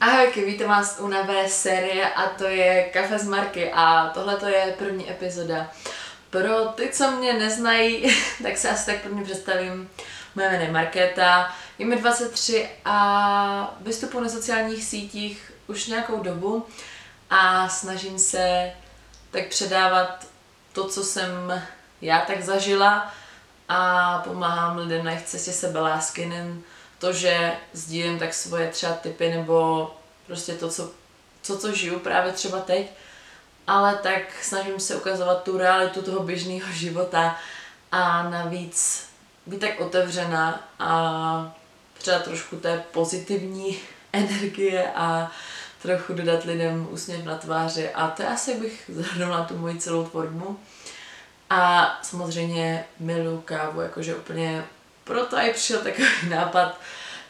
Ahojky, vítám vás u nové série a to je Kafe z Marky a tohle to je první epizoda. Pro ty, co mě neznají, tak se asi tak prvně představím. Moje jméno je Markéta, je mi 23 a vystupuji na sociálních sítích už nějakou dobu a snažím se tak předávat to, co jsem já tak zažila a pomáhám lidem na jejich cestě sebelásky, nejen to, že sdílím tak svoje třeba typy nebo prostě to, co, co, co žiju právě třeba teď, ale tak snažím se ukazovat tu realitu toho běžného života a navíc být tak otevřená a třeba trošku té pozitivní energie a trochu dodat lidem úsměv na tváři a to asi, bych zhrnula tu moji celou tvorbu. A samozřejmě miluji kávu, jakože úplně proto i přišel takový nápad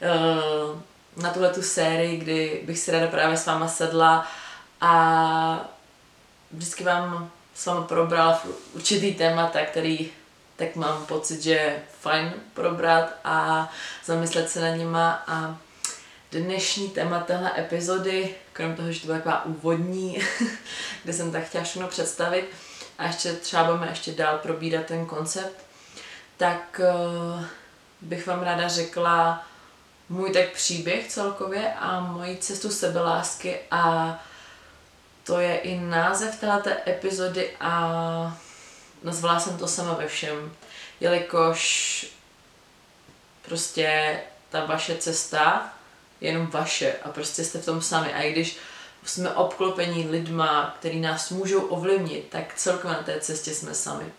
uh, na tuhle tu sérii, kdy bych si ráda právě s váma sedla a vždycky vám s vámi probrala určitý témata, který tak mám pocit, že je fajn probrat a zamyslet se na nima. A dnešní téma téhle epizody, krom toho, že to byla taková úvodní, kde jsem tak chtěla všechno představit a ještě třeba budeme ještě dál probírat ten koncept, tak uh, bych vám ráda řekla můj tak příběh celkově a moji cestu sebelásky a to je i název této epizody a nazvala jsem to sama ve všem, jelikož prostě ta vaše cesta je jenom vaše a prostě jste v tom sami a i když jsme obklopení lidma, který nás můžou ovlivnit, tak celkově na té cestě jsme sami.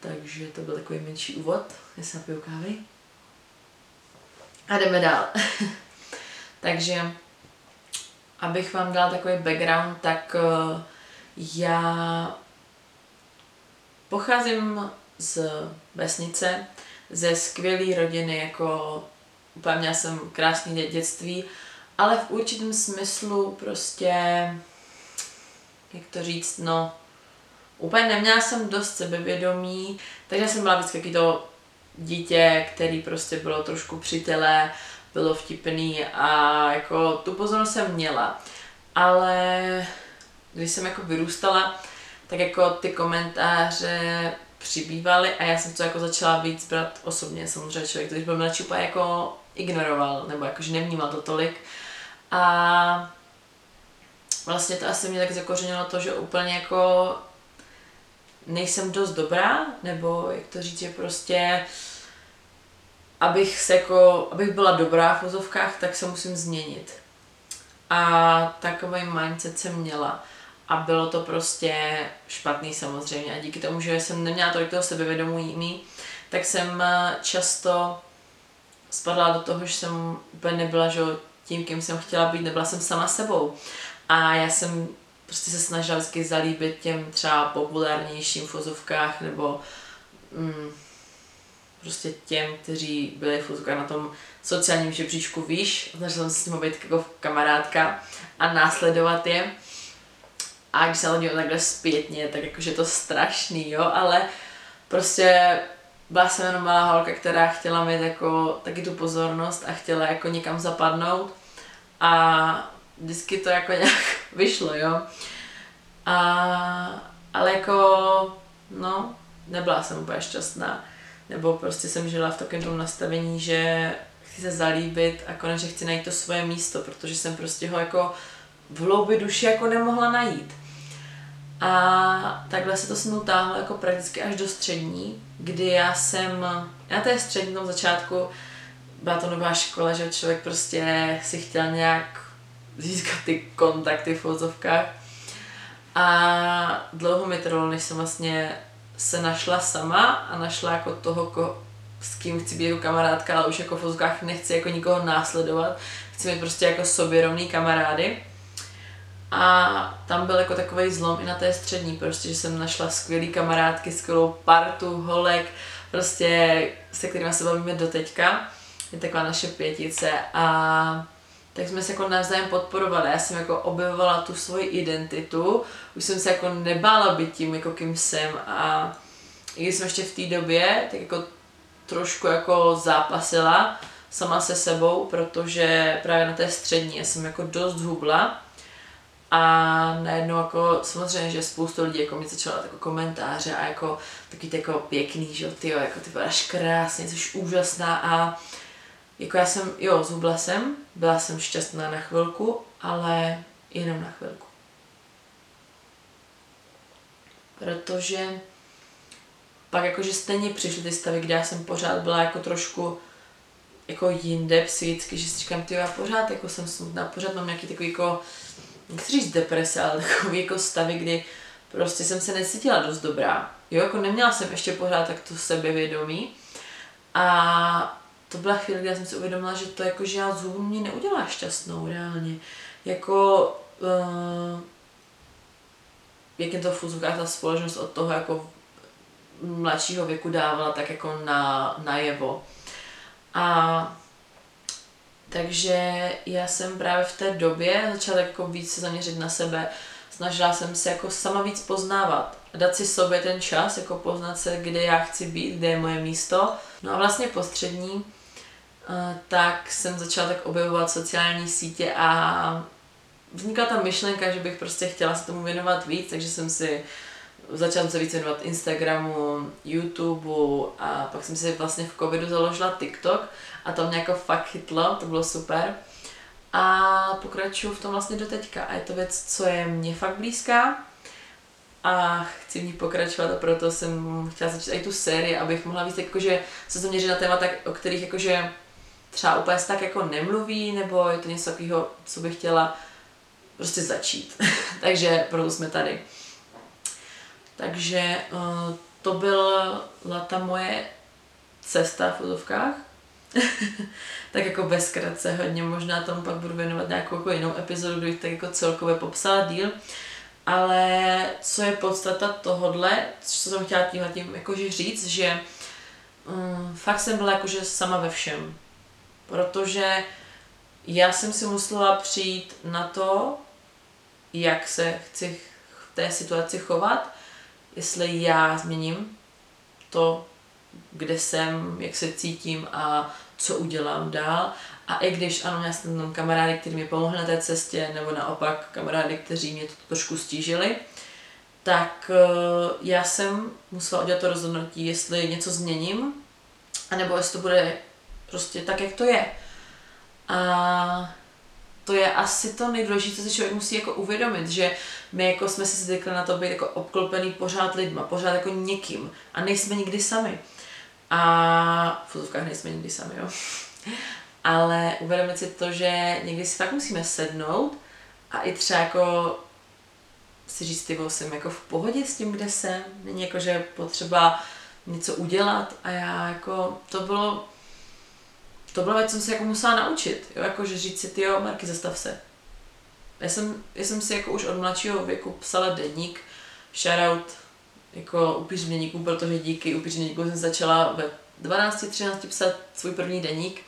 Takže to byl takový menší úvod. Já se napiju kávy. A jdeme dál. Takže, abych vám dal takový background, tak uh, já pocházím z vesnice, ze skvělé rodiny, jako úplně měla jsem krásné dětství, ale v určitém smyslu prostě, jak to říct, no, úplně neměla jsem dost sebevědomí, takže jsem byla vždycky to dítě, který prostě bylo trošku přitelé, bylo vtipný a jako tu pozornost jsem měla. Ale když jsem jako vyrůstala, tak jako ty komentáře přibývaly a já jsem to jako začala víc brát osobně. Samozřejmě člověk, když byl mladší, úplně jako ignoroval, nebo jakože nevnímal to tolik. A vlastně to asi mě tak zakořenilo to, že úplně jako nejsem dost dobrá, nebo jak to říct, že prostě abych se jako, abych byla dobrá v vozovkách, tak se musím změnit. A takový mindset jsem měla. A bylo to prostě špatný samozřejmě. A díky tomu, že jsem neměla tolik toho sebevědomí, tak jsem eh, často spadla do toho, že jsem úplně nebyla že tím, kým jsem chtěla být, nebyla jsem sama sebou. A já jsem prostě se snažila vždycky zalíbit těm třeba populárnějším fozovkách nebo mm, prostě těm, kteří byli v na tom sociálním žebříčku výš, snažila jsem se s nimi být jako kamarádka a následovat je. A když se na to takhle zpětně, tak jakože to strašný, jo, ale prostě byla jsem jenom malá holka, která chtěla mít jako taky tu pozornost a chtěla jako někam zapadnout. A vždycky to jako nějak vyšlo, jo. A, ale jako, no, nebyla jsem úplně šťastná. Nebo prostě jsem žila v takovém tom nastavení, že chci se zalíbit a konečně chci najít to svoje místo, protože jsem prostě ho jako v hloubi duši jako nemohla najít. A takhle se to se mnou táhlo jako prakticky až do střední, kdy já jsem, na té střední tom začátku byla to nová škola, že člověk prostě si chtěl nějak získat ty kontakty v vozovkách. A dlouho mi trvalo, než jsem vlastně se našla sama a našla jako toho, ko, s kým chci být jako kamarádka, ale už jako v vozovkách nechci jako nikoho následovat. Chci mít prostě jako sobě rovný kamarády. A tam byl jako takový zlom i na té střední, prostě, že jsem našla skvělý kamarádky, skvělou partu, holek, prostě se kterými se bavíme do teďka. Je taková naše pětice a tak jsme se jako navzájem podporovali. Já jsem jako objevovala tu svoji identitu, už jsem se jako nebála být tím, jako kým jsem. A i když jsem ještě v té době tak jako trošku jako zápasila sama se sebou, protože právě na té střední já jsem jako dost hubla. A najednou jako samozřejmě, že spoustu lidí jako mi začala jako komentáře a jako taky jako pěkný, že jo, jako ty vypadáš krásně, jsi úžasná. A jako já jsem, jo, zhubla jsem, byla jsem šťastná na chvilku, ale jenom na chvilku. Protože pak jakože stejně přišly ty stavy, kde já jsem pořád byla jako trošku jako jinde psychicky, že si říkám, ty já pořád jako jsem smutná, pořád mám nějaký takový jako, nechci říct deprese, ale takový jako stavy, kdy prostě jsem se necítila dost dobrá. Jo, jako neměla jsem ještě pořád tak to sebevědomí. A to byla chvíle, kdy já jsem si uvědomila, že to jako, že já zům mě neudělá šťastnou reálně. Jako, uh, jak je to v ta společnost od toho jako mladšího věku dávala tak jako na, najevo. A takže já jsem právě v té době začala jako víc se zaměřit na sebe. Snažila jsem se jako sama víc poznávat. Dát si sobě ten čas, jako poznat se, kde já chci být, kde je moje místo. No a vlastně postřední, tak jsem začala tak objevovat sociální sítě a vznikla ta myšlenka, že bych prostě chtěla se tomu věnovat víc, takže jsem si začala se víc věnovat Instagramu, YouTube a pak jsem si vlastně v covidu založila TikTok a to mě jako fakt chytlo, to bylo super. A pokračuju v tom vlastně do teďka a je to věc, co je mně fakt blízká a chci v ní pokračovat a proto jsem chtěla začít i tu sérii, abych mohla víc jakože se zaměřit na témata, o kterých jakože třeba úplně tak jako nemluví, nebo je to něco takového, co bych chtěla prostě začít. Takže proto jsme tady. Takže uh, to byla ta moje cesta v úzovkách. tak jako bezkratce hodně, možná tomu pak budu věnovat nějakou jako jinou epizodu, kdy tak jako celkově popsala díl. Ale co je podstata tohodle, co jsem chtěla tímhle tím jakože říct, že um, fakt jsem byla jakože sama ve všem. Protože já jsem si musela přijít na to, jak se chci v té situaci chovat jestli já změním to, kde jsem, jak se cítím a co udělám dál. A i když ano, já jsem tam kamarády, kteří mi pomohli na té cestě, nebo naopak kamarády, kteří mě to trošku stížili, tak uh, já jsem musela udělat to rozhodnutí, jestli něco změním, anebo jestli to bude prostě tak, jak to je. A to je asi to nejdůležitější, co si člověk musí jako uvědomit, že my jako jsme si zvykli na to být jako obklopený pořád lidma, pořád jako někým a nejsme nikdy sami. A v fotovkách nejsme nikdy sami, jo. Ale uvědomit si to, že někdy si fakt musíme sednout a i třeba jako si říct, ty jsem jako v pohodě s tím, kde jsem. Není jako, že potřeba něco udělat a já jako, to bylo to byla věc, jsem se jako musela naučit, jo, jako že říct si, ty jo, Marky, zastav se. Já jsem, já jsem si jako už od mladšího věku psala deník, shoutout jako upířměníků, protože díky upířměníků jsem začala ve 12-13 psat svůj první deník,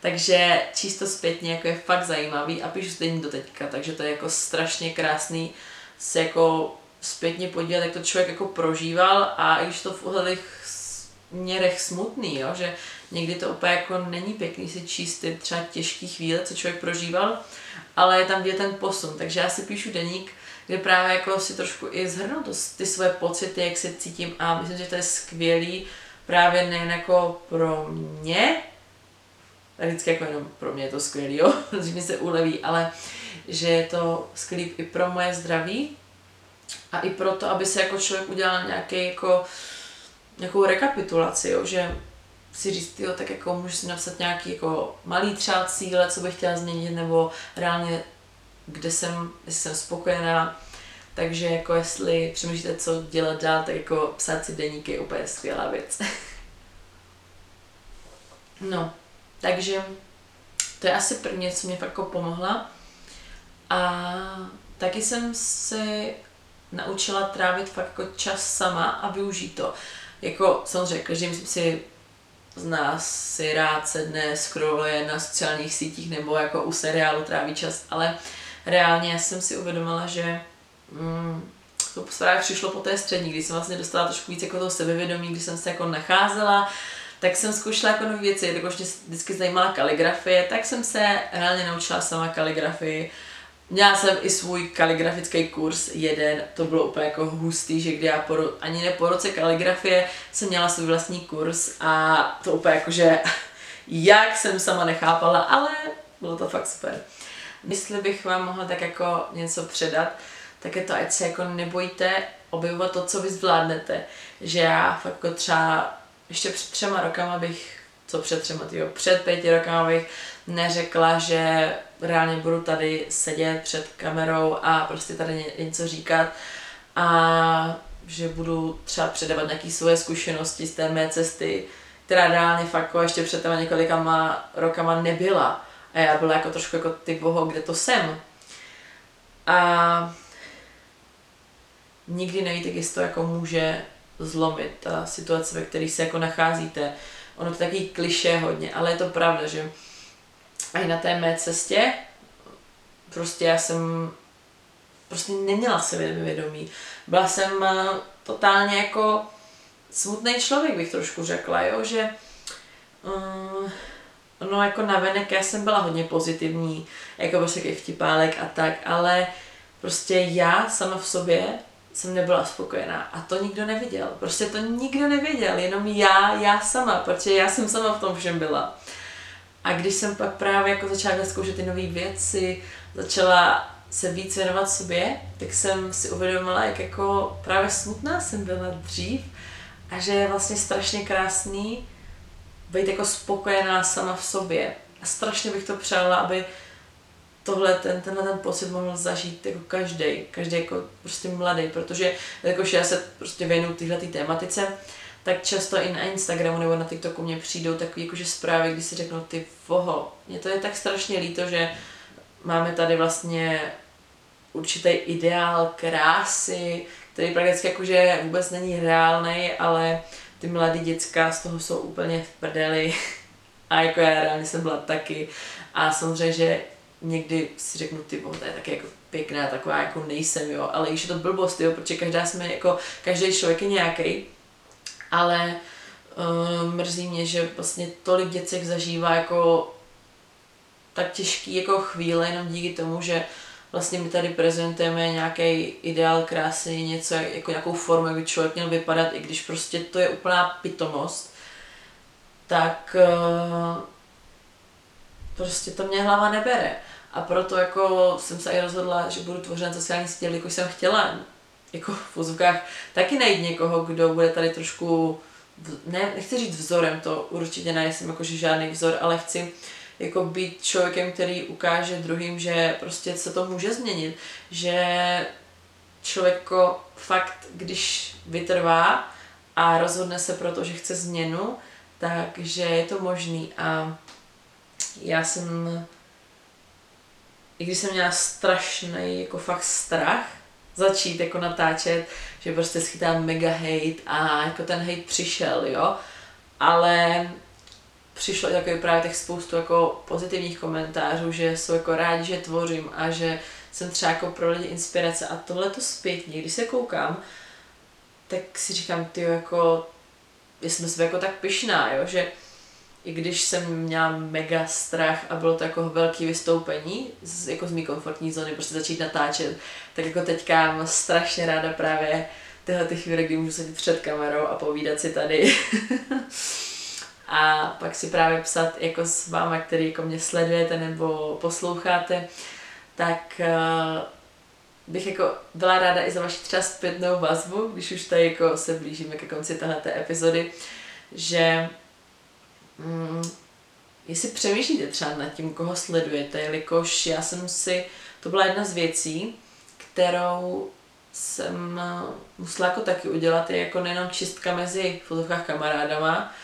takže čísto zpětně jako je fakt zajímavý a píšu deník do teďka, takže to je jako strašně krásný se jako zpětně podívat, jak to člověk jako prožíval a i když to v ohledech měrech smutný, jo? že někdy to úplně jako není pěkný si číst ty třeba těžké chvíle, co člověk prožíval, ale je tam vidět ten posun. Takže já si píšu deník, kde právě jako si trošku i zhrnu to, ty své pocity, jak se cítím a myslím, že to je skvělý právě nejen jako pro mě, vždycky jako jenom pro mě je to skvělý, jo, protože mi se uleví, ale že je to skvělý i pro moje zdraví a i pro to, aby se jako člověk udělal nějaký jako nějakou rekapitulaci, jo, že si říct, jo, tak jako můžu si napsat nějaký jako malý třeba cíle, co bych chtěla změnit, nebo reálně, kde jsem, jestli jsem spokojená. Takže jako jestli přemýšlíte, co dělat dál, tak jako psát si deníky je úplně skvělá věc. no, takže to je asi první, co mě fakt jako pomohla. A taky jsem se naučila trávit fakt jako čas sama a využít to jako samozřejmě každý si z nás si rád sedne, scrolluje na sociálních sítích nebo jako u seriálu tráví čas, ale reálně jsem si uvědomila, že mm, to právě přišlo po té střední, kdy jsem vlastně dostala trošku víc jako toho sebevědomí, kdy jsem se jako nacházela, tak jsem zkoušela jako nové věci, jakož mě vždycky zajímala kaligrafie, tak jsem se reálně naučila sama kaligrafii. Měla jsem i svůj kaligrafický kurz, jeden, to bylo úplně jako hustý, že kdy já po, ani ne po roce kaligrafie jsem měla svůj vlastní kurz a to úplně jako, že jak jsem sama nechápala, ale bylo to fakt super. Jestli bych vám mohla tak jako něco předat, tak je to, ať se jako nebojíte objevovat to, co vy zvládnete. Že já fakt jako třeba ještě před třema rokama bych, co před třema, tyjo, před pěti rokama bych neřekla, že reálně budu tady sedět před kamerou a prostě tady něco říkat a že budu třeba předávat nějaké svoje zkušenosti z té mé cesty, která reálně fakt jako ještě před těma několikama rokama nebyla. A já byla jako trošku jako ty boho, kde to jsem. A nikdy nevíte, jestli to jako může zlomit, ta situace, ve které se jako nacházíte. Ono to takový kliše hodně, ale je to pravda, že i na té mé cestě prostě já jsem prostě neměla sebevědomí. Byla jsem eh, totálně jako smutný člověk, bych trošku řekla, jo, že um, no jako navenek já jsem byla hodně pozitivní, jako prostě vtipálek a tak, ale prostě já sama v sobě jsem nebyla spokojená a to nikdo neviděl. Prostě to nikdo nevěděl, jenom já, já sama, protože já jsem sama v tom všem byla. A když jsem pak právě jako začala zkoušet ty nové věci, začala se víc věnovat sobě, tak jsem si uvědomila, jak jako právě smutná jsem byla dřív a že je vlastně strašně krásný být jako spokojená sama v sobě. A strašně bych to přála, aby tohle, ten, tenhle ten pocit mohl zažít jako každý, každý jako prostě mladý, protože jakož já se prostě věnuju tyhle tý tématice, tak často i na Instagramu nebo na TikToku mě přijdou takové jakože zprávy, kdy si řeknu ty voho, mně to je tak strašně líto, že máme tady vlastně určitý ideál krásy, který prakticky jakože vůbec není reálný, ale ty mladý děcka z toho jsou úplně v prdeli. A jako já reálně jsem byla taky. A samozřejmě, že někdy si řeknu, ty to je taky jako pěkná, taková jako nejsem, jo, ale když je to blbost, jo, protože každá jsme jako, každý člověk je nějaký, ale uh, mrzí mě, že vlastně tolik děcek zažívá jako tak těžký jako chvíle jenom díky tomu, že vlastně my tady prezentujeme nějaký ideál krásy, něco jako nějakou formu, jak by člověk měl vypadat, i když prostě to je úplná pitomost, tak uh, prostě to mě hlava nebere. A proto jako jsem se i rozhodla, že budu tvořit na sociální sítě, jako jsem chtěla jako v vozovkách taky najít někoho, kdo bude tady trošku, ne, nechci říct vzorem, to určitě nejsem jakože žádný vzor, ale chci jako být člověkem, který ukáže druhým, že prostě se to může změnit, že člověk fakt, když vytrvá a rozhodne se pro to, že chce změnu, takže je to možný. A já jsem i když jsem měla strašný jako fakt strach začít jako natáčet, že prostě schytám mega hate a jako ten hate přišel, jo, ale přišlo jako právě těch spoustu jako pozitivních komentářů, že jsou jako rádi, že tvořím a že jsem třeba jako pro lidi inspirace. A tohle to zpětně, když se koukám, tak si říkám, ty jako, jsme sebe jako tak pyšná, jo, že i když jsem měla mega strach a bylo to jako velký vystoupení, z, jako z mý komfortní zóny, prostě začít natáčet, tak jako teďka mám strašně ráda právě tyhle ty chvíle, kdy můžu sedět před kamerou a povídat si tady. a pak si právě psat jako s váma, který jako mě sledujete nebo posloucháte, tak uh, bych jako byla ráda i za vaši třeba zpětnou vazbu, když už tady jako se blížíme ke konci této epizody, že mm, jestli přemýšlíte třeba nad tím, koho sledujete, jelikož já jsem si, to byla jedna z věcí, kterou jsem musela jako taky udělat, je jako nejenom čistka mezi fotovkách kamarádama,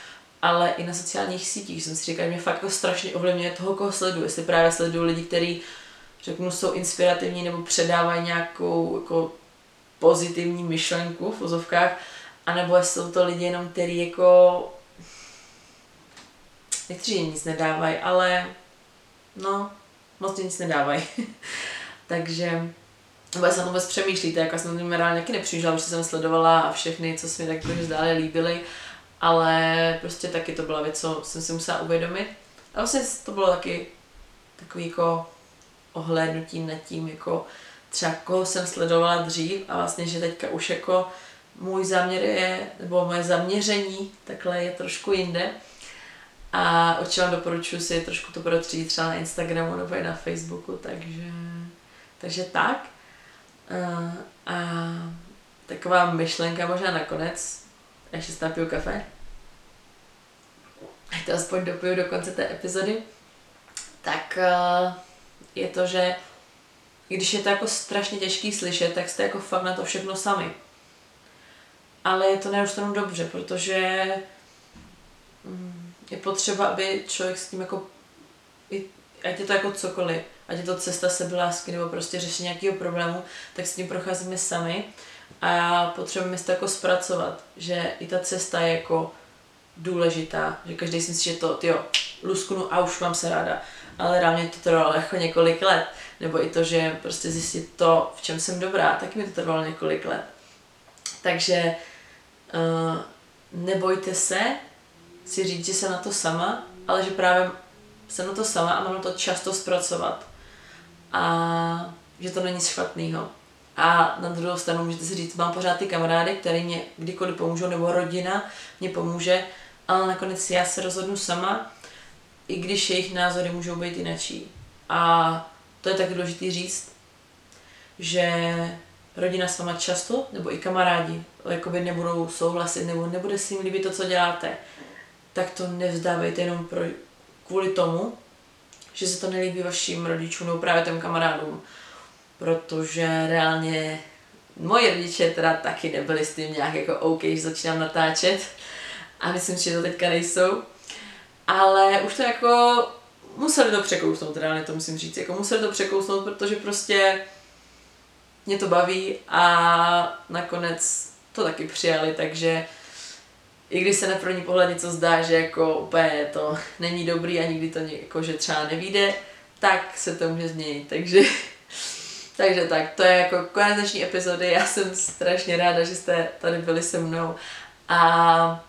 ale i na sociálních sítích. Jsem si říkala, že mě fakt jako strašně ovlivňuje toho, koho sleduju. Jestli právě sleduju lidi, kteří řeknu, jsou inspirativní nebo předávají nějakou jako pozitivní myšlenku v vozovkách, anebo jsou to lidi jenom, kteří jako nechci, že nic nedávají, ale no, moc nic nedávají. Takže vůbec se vůbec přemýšlíte, jako jsem tím reálně taky nepřišla, už jsem sledovala a všechny, co se mi tak zdále líbily, ale prostě taky to byla věc, co jsem si musela uvědomit. A vlastně to bylo taky takový jako ohlédnutí nad tím, jako třeba koho jsem sledovala dřív a vlastně, že teďka už jako můj záměr je, nebo moje zaměření takhle je trošku jinde. A určitě vám doporučuji si trošku to protřít třeba na Instagramu nebo i na Facebooku, takže, takže tak. A, a taková myšlenka možná nakonec, ještě si napiju kafe, ať to aspoň dopiju do konce té epizody, tak je to, že když je to jako strašně těžký slyšet, tak jste jako fakt na to všechno sami. Ale je to neustále dobře, protože mm, je potřeba, aby člověk s tím jako, ať je to jako cokoliv, ať je to cesta sebelásky nebo prostě řešení nějakého problému, tak s tím procházíme sami. A potřebujeme si to jako zpracovat, že i ta cesta je jako důležitá, že každý si myslí, že to, jo, lusknu a už mám se ráda, ale reálně to trvalo jako několik let, nebo i to, že prostě zjistit to, v čem jsem dobrá, taky mi to trvalo několik let. Takže uh, nebojte se si říct, že jsem na to sama, ale že právě jsem na to sama a mám na to často zpracovat. A že to není špatného. A na druhou stranu můžete si říct, mám pořád ty kamarády, které mě kdykoliv pomůžou, nebo rodina mě pomůže, ale nakonec já se rozhodnu sama, i když jejich názory můžou být jinačí. A to je tak důležité říct, že rodina s váma často, nebo i kamarádi, jakoby nebudou souhlasit, nebo nebude si jim líbit to, co děláte, tak to nevzdávejte jenom pro, kvůli tomu, že se to nelíbí vašim rodičům nebo právě těm kamarádům. Protože reálně moje rodiče teda taky nebyli s tím nějak jako OK, že začínám natáčet. A myslím si, že to teďka nejsou. Ale už to jako museli to překousnout, reálně to musím říct. Jako museli to překousnout, protože prostě mě to baví a nakonec to taky přijali, takže i když se na první pohled něco zdá, že jako úplně to není dobrý a nikdy to jako, že třeba nevíde, tak se to může změnit, takže takže tak, to je jako konec dnešní epizody, já jsem strašně ráda, že jste tady byli se mnou a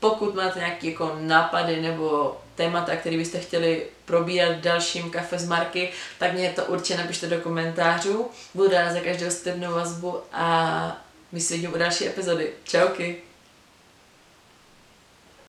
pokud máte nějaké jako nápady nebo témata, které byste chtěli probírat v dalším kafe z Marky, tak mě to určitě napište do komentářů. Budu ráda za každou zpětnou vazbu a my se vidíme u další epizody. Čauky!